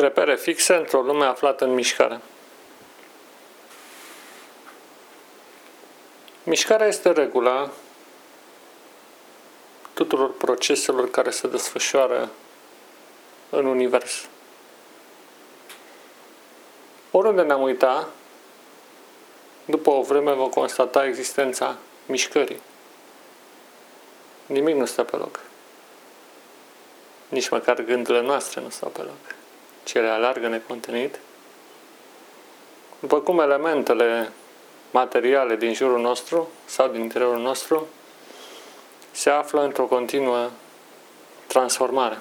Repere fixe într-o lume aflată în mișcare. Mișcarea este regula tuturor proceselor care se desfășoară în univers. Oriunde ne-am uitat, după o vreme vom constata existența mișcării. Nimic nu stă pe loc. Nici măcar gândurile noastre nu stau pe loc cele alargă necontenit, după cum elementele materiale din jurul nostru sau din interiorul nostru se află într-o continuă transformare.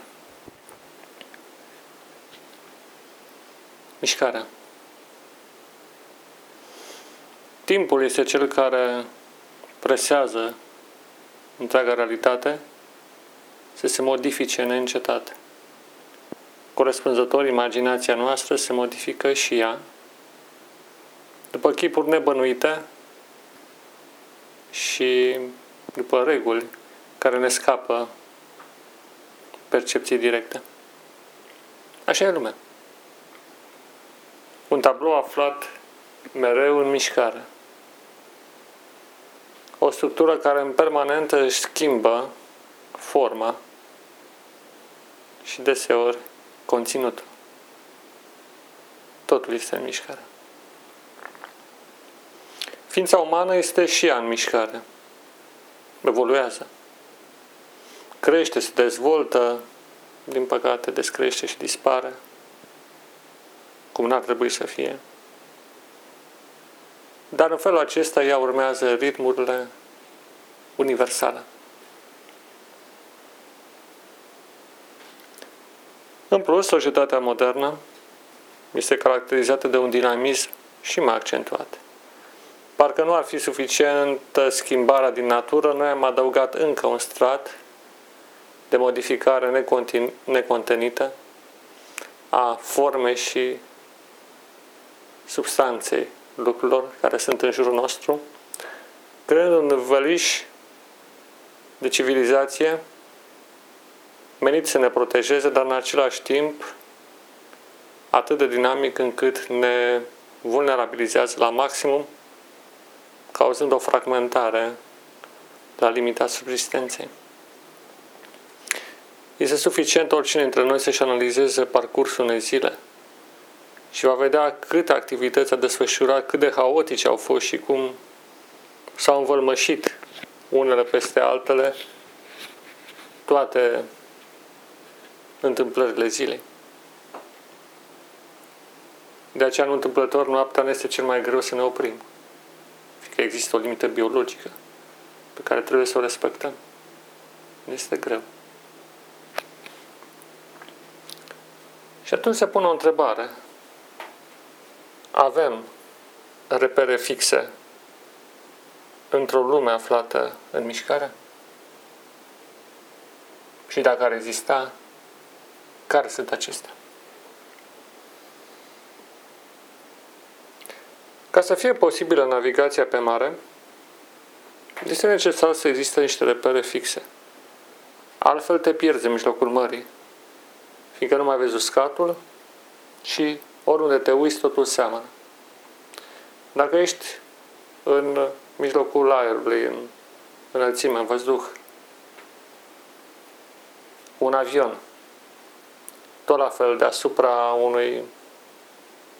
Mișcarea. Timpul este cel care presează întreaga realitate să se modifice neîncetat corespunzător, imaginația noastră se modifică și ea după chipuri nebănuite și după reguli care ne scapă percepții directe. Așa e lumea. Un tablou aflat mereu în mișcare. O structură care în permanentă își schimbă forma și deseori conținut. Totul este în mișcare. Ființa umană este și ea în mișcare. Evoluează. Crește, se dezvoltă, din păcate descrește și dispare, cum n-ar trebui să fie. Dar în felul acesta ea urmează ritmurile universale. În plus, societatea modernă este caracterizată de un dinamism și mai accentuat. Parcă nu ar fi suficientă schimbarea din natură, noi am adăugat încă un strat de modificare necontenită a formei și substanței lucrurilor care sunt în jurul nostru, creând un văliș de civilizație menit să ne protejeze, dar în același timp atât de dinamic încât ne vulnerabilizează la maximum, cauzând o fragmentare la limita subsistenței. Este suficient oricine dintre noi să-și analizeze parcursul unei zile și va vedea câte activități a desfășurat, cât de haotice au fost și cum s-au învălmășit unele peste altele toate întâmplările zilei. De aceea, nu întâmplător, noaptea ne este cel mai greu să ne oprim. Fiindcă există o limită biologică pe care trebuie să o respectăm. Este greu. Și atunci se pune o întrebare. Avem repere fixe într-o lume aflată în mișcare? Și dacă ar exista, care sunt acestea? Ca să fie posibilă navigația pe mare, este necesar să existe niște repere fixe. Altfel te pierzi în mijlocul mării, fiindcă nu mai vezi uscatul și oriunde te uiți totul seamănă. Dacă ești în mijlocul aerului, în înălțime, în văzduh, un avion tot la fel deasupra unui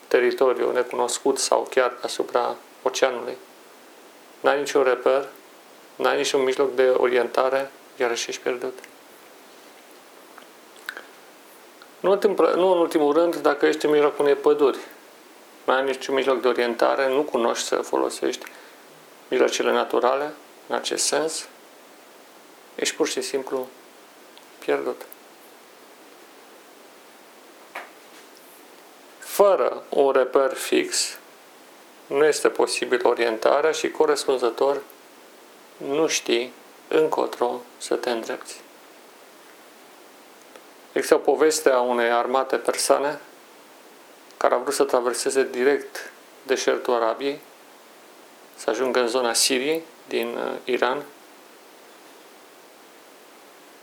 teritoriu necunoscut sau chiar deasupra oceanului. N-ai niciun reper, n-ai niciun mijloc de orientare, iar ești pierdut. Nu, nu în ultimul rând, dacă ești în mijlocul unei păduri, nu ai niciun mijloc de orientare, nu cunoști să folosești mijloacele naturale, în acest sens, ești pur și simplu pierdut. Fără un reper fix, nu este posibil orientarea și corespunzător nu știi încotro să te îndrepți. Există o poveste a unei armate persane care a vrut să traverseze direct deșertul Arabiei, să ajungă în zona Siriei, din uh, Iran,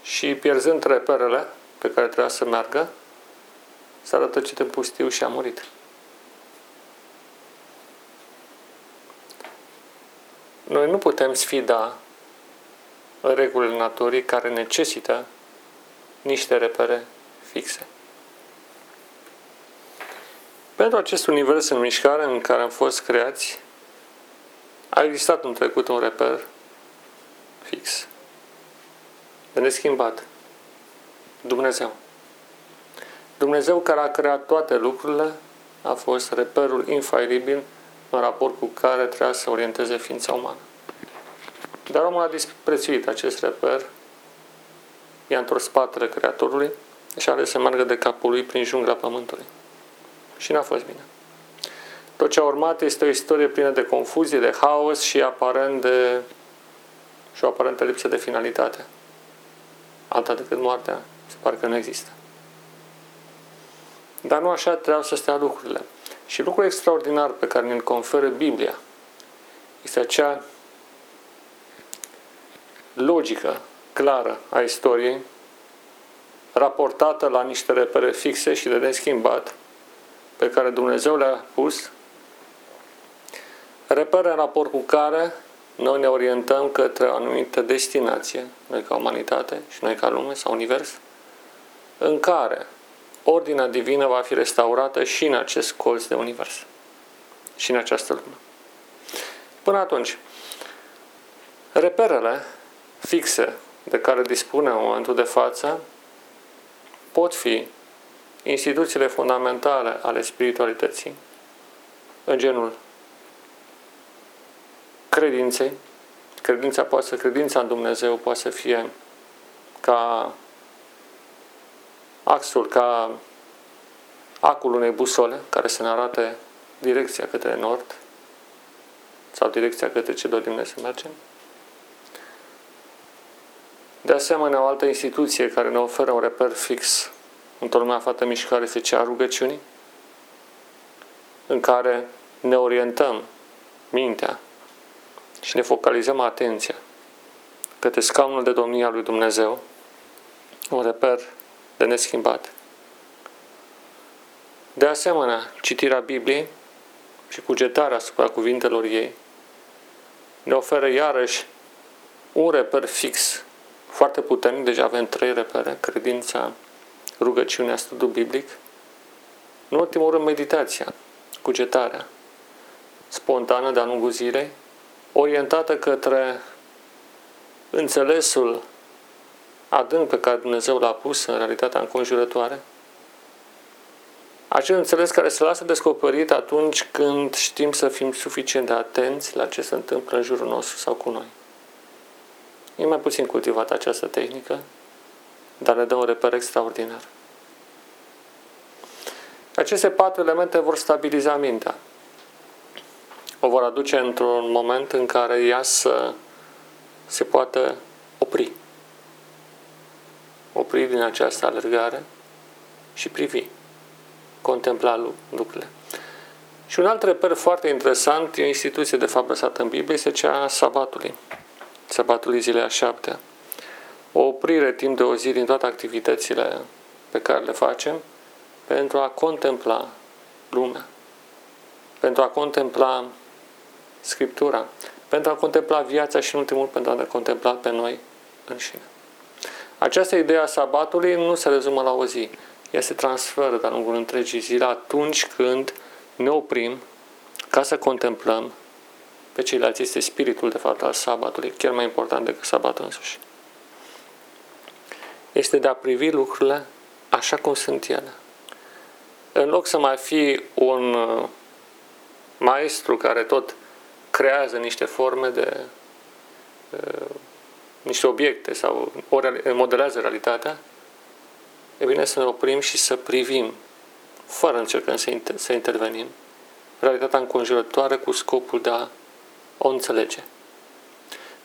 și pierzând reperele pe care trebuia să meargă, s-a rătăcit în pustiu și a murit. Noi nu putem sfida regulile naturii care necesită niște repere fixe. Pentru acest univers în mișcare în care am fost creați, a existat în trecut un reper fix, de neschimbat. Dumnezeu. Dumnezeu care a creat toate lucrurile a fost reperul infailibil în raport cu care trebuia să orienteze ființa umană. Dar omul a disprețuit acest reper, i-a întors spatele Creatorului și a ales să meargă de capul lui prin jungla pământului. Și n-a fost bine. Tot ce a urmat este o istorie plină de confuzie, de haos și aparent de și o aparentă lipsă de finalitate. Alta decât moartea, se pare că nu există. Dar nu așa trebuie să stea lucrurile. Și lucrul extraordinar pe care ne-l conferă Biblia este acea logică clară a istoriei, raportată la niște repere fixe și de neschimbat, pe care Dumnezeu le-a pus, repere în raport cu care noi ne orientăm către o anumită destinație, noi ca umanitate și noi ca lume sau univers, în care ordinea divină va fi restaurată și în acest colț de univers și în această lume. Până atunci, reperele fixe de care dispune în momentul de față pot fi instituțiile fundamentale ale spiritualității, în genul credinței. Credința poate să, credința în Dumnezeu poate să fie ca axul, ca acul unei busole care să ne arate direcția către nord sau direcția către ce dorim noi să mergem. De asemenea, o altă instituție care ne oferă un reper fix într-o lume aflată mișcare este cea a rugăciunii, în care ne orientăm mintea și ne focalizăm atenția către scaunul de domnia lui Dumnezeu, un reper de neschimbat. De asemenea, citirea Bibliei și cugetarea asupra cuvintelor ei ne oferă iarăși un reper fix, foarte puternic, deja avem trei repere, credința, rugăciunea, studiul biblic. În ultimul rând, meditația, cugetarea, spontană de-a lungul zilei, orientată către înțelesul adânc pe care Dumnezeu l-a pus în realitatea înconjurătoare, acel înțeles care se lasă descoperit atunci când știm să fim suficient de atenți la ce se întâmplă în jurul nostru sau cu noi. E mai puțin cultivată această tehnică, dar ne dă un reper extraordinar. Aceste patru elemente vor stabiliza mintea. O vor aduce într-un moment în care ea să se poată opri. Opri din această alergare și privi, contempla lucrurile. Și un alt reper foarte interesant, e o instituție de fapt lăsată în Biblie, este cea a sabatului. Sabatul zilei a șaptea o oprire timp de o zi din toate activitățile pe care le facem pentru a contempla lumea, pentru a contempla Scriptura, pentru a contempla viața și, în ultimul pentru a ne contempla pe noi înșine. Această idee a sabatului nu se rezumă la o zi. Ea se transferă de-a lungul întregii zile atunci când ne oprim ca să contemplăm pe ceilalți. Este spiritul, de fapt, al sabatului, chiar mai important decât sabatul însuși este de a privi lucrurile așa cum sunt ele. În loc să mai fi un uh, maestru care tot creează niște forme de uh, niște obiecte sau ori modelează realitatea, e bine să ne oprim și să privim, fără încercăm să, inter- să intervenim, realitatea înconjurătoare cu scopul de a o înțelege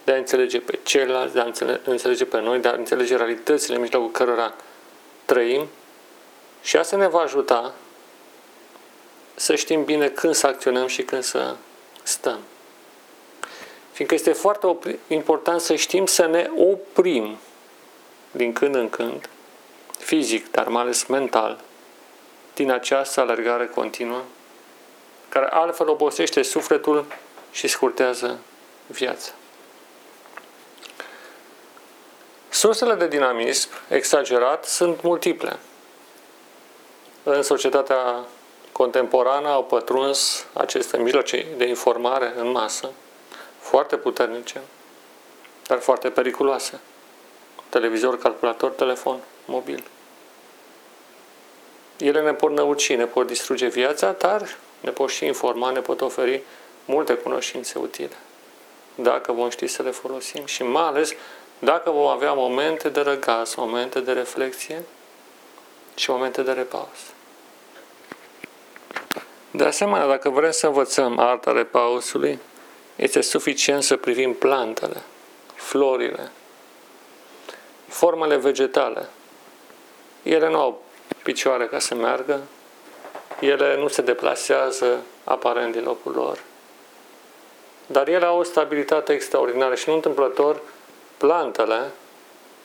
de a înțelege pe ceilalți, de a înțelege pe noi, de a înțelege realitățile în mijlocul cărora trăim și asta ne va ajuta să știm bine când să acționăm și când să stăm. Fiindcă este foarte important să știm să ne oprim din când în când, fizic, dar mai ales mental, din această alergare continuă, care altfel obosește sufletul și scurtează viața. Sursele de dinamism exagerat sunt multiple. În societatea contemporană au pătruns aceste mijloace de informare în masă, foarte puternice, dar foarte periculoase. Televizor, calculator, telefon, mobil. Ele ne pot năuci, ne pot distruge viața, dar ne pot și informa, ne pot oferi multe cunoștințe utile. Dacă vom ști să le folosim și mai ales dacă vom avea momente de răgaz, momente de reflexie și momente de repaus. De asemenea, dacă vrem să învățăm arta repausului, este suficient să privim plantele, florile, formele vegetale. Ele nu au picioare ca să meargă, ele nu se deplasează aparent din locul lor. Dar ele au o stabilitate extraordinară și nu întâmplător plantele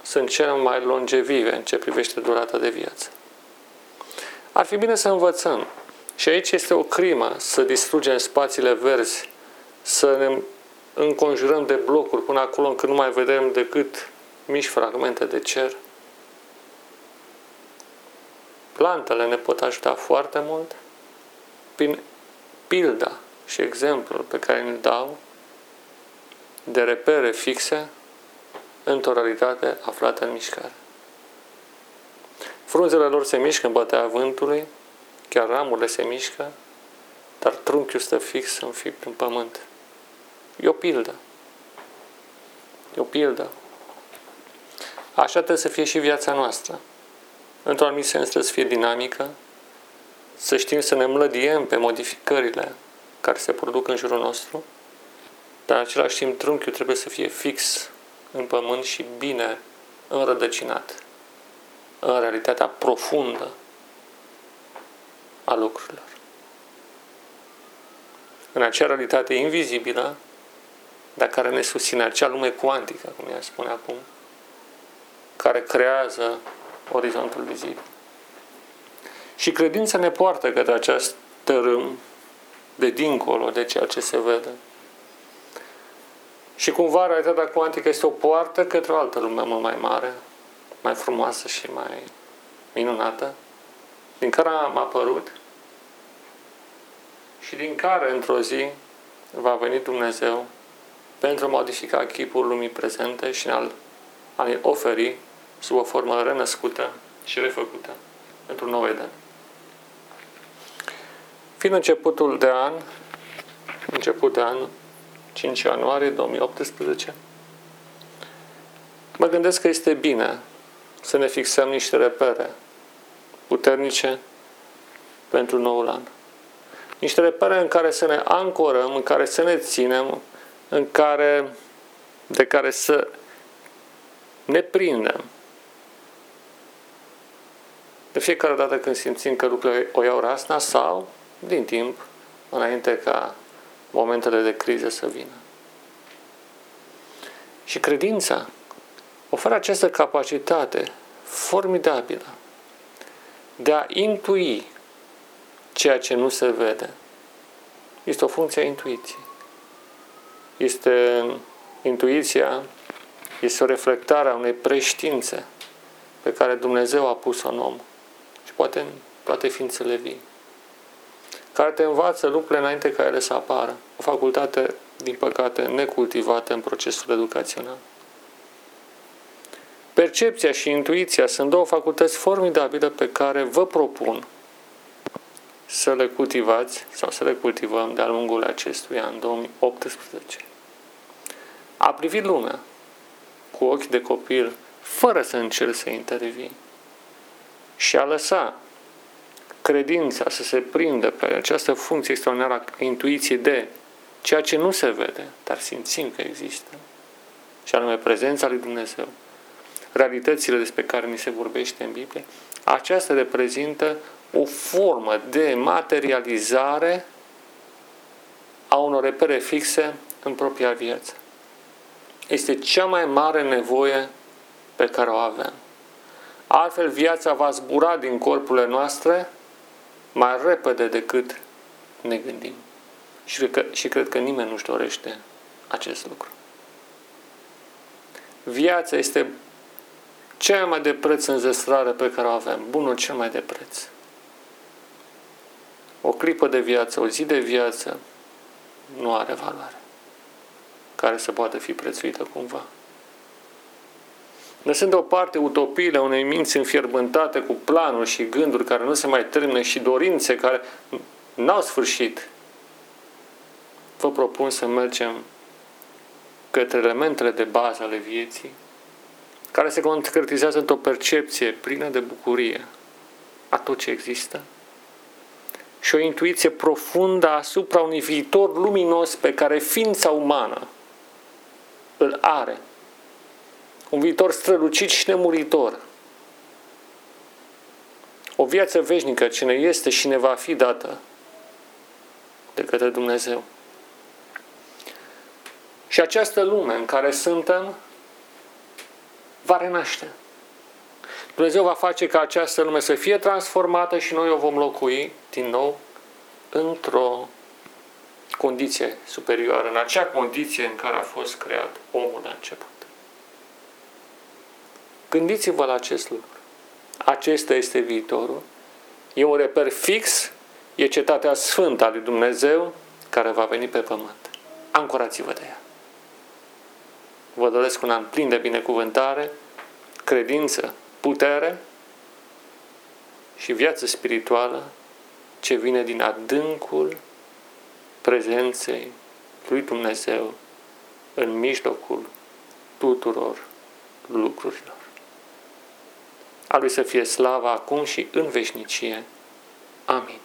sunt cele mai longevive în ce privește durata de viață. Ar fi bine să învățăm. Și aici este o crimă să distrugem spațiile verzi, să ne înconjurăm de blocuri până acolo încât nu mai vedem decât mici fragmente de cer. Plantele ne pot ajuta foarte mult prin pilda și exemplul pe care îl dau de repere fixe într-o realitate aflată în mișcare. Frunzele lor se mișcă în bătaia vântului, chiar ramurile se mișcă, dar trunchiul stă fix înfipt în pământ. E o pildă. E o pildă. Așa trebuie să fie și viața noastră. Într-un anumit sens trebuie să fie dinamică, să știm să ne mlădiem pe modificările care se produc în jurul nostru, dar în același timp trunchiul trebuie să fie fix în pământ și bine înrădăcinat în realitatea profundă a lucrurilor. În acea realitate invizibilă, dar care ne susține acea lume cuantică, cum ea spune acum, care creează orizontul vizibil. Și credința ne poartă către acest tărâm de dincolo de ceea ce se vede. Și cumva realitatea cuantică este o poartă către o altă lume mult mai mare, mai frumoasă și mai minunată, din care am apărut și din care într-o zi va veni Dumnezeu pentru a modifica chipul lumii prezente și a ne oferi sub o formă renăscută și refăcută într-un nou Eden. Fiind începutul de an, început de an 5 ianuarie 2018, mă gândesc că este bine să ne fixăm niște repere puternice pentru noul an. Niște repere în care să ne ancorăm, în care să ne ținem, în care, de care să ne prindem. De fiecare dată când simțim că lucrurile o iau rasna sau din timp înainte ca momentele de criză să vină. Și credința oferă această capacitate formidabilă de a intui ceea ce nu se vede. Este o funcție a intuiției. Este intuiția, este o reflectare a unei preștiințe pe care Dumnezeu a pus-o în om și poate în toate ființele vii care te învață lucrurile înainte ca ele să apară. O facultate, din păcate, necultivată în procesul educațional. Percepția și intuiția sunt două facultăți formidabile pe care vă propun să le cultivați sau să le cultivăm de-a lungul acestui an 2018. A privi lumea cu ochi de copil, fără să încerci să intervii și a lăsa credința să se prindă pe această funcție extraordinară a intuiției de ceea ce nu se vede, dar simțim că există, și anume prezența lui Dumnezeu, realitățile despre care ni se vorbește în Biblie, aceasta reprezintă o formă de materializare a unor repere fixe în propria viață. Este cea mai mare nevoie pe care o avem. Altfel, viața va zbura din corpurile noastre mai repede decât ne gândim. Și cred că, și cred că nimeni nu-și dorește acest lucru. Viața este cea mai de preț înzestrare pe care o avem, bunul cel mai de preț. O clipă de viață, o zi de viață nu are valoare care să poată fi prețuită cumva. Lăsând deoparte utopiile unei minți înfierbântate cu planuri și gânduri care nu se mai termină și dorințe care n-au sfârșit, vă propun să mergem către elementele de bază ale vieții, care se concretizează într-o percepție plină de bucurie a tot ce există și o intuiție profundă asupra unui viitor luminos pe care ființa umană îl are. Un viitor strălucit și nemuritor. O viață veșnică ce ne este și ne va fi dată de către Dumnezeu. Și această lume în care suntem va renaște. Dumnezeu va face ca această lume să fie transformată și noi o vom locui din nou într-o condiție superioară, în acea condiție în care a fost creat omul la început. Gândiți-vă la acest lucru. Acesta este viitorul. E un reper fix, e cetatea sfântă a lui Dumnezeu care va veni pe pământ. Ancorați-vă de ea. Vă doresc un an plin de binecuvântare, credință, putere și viață spirituală ce vine din adâncul prezenței lui Dumnezeu în mijlocul tuturor lucrurilor. A lui să fie slava acum și în veșnicie. Amin.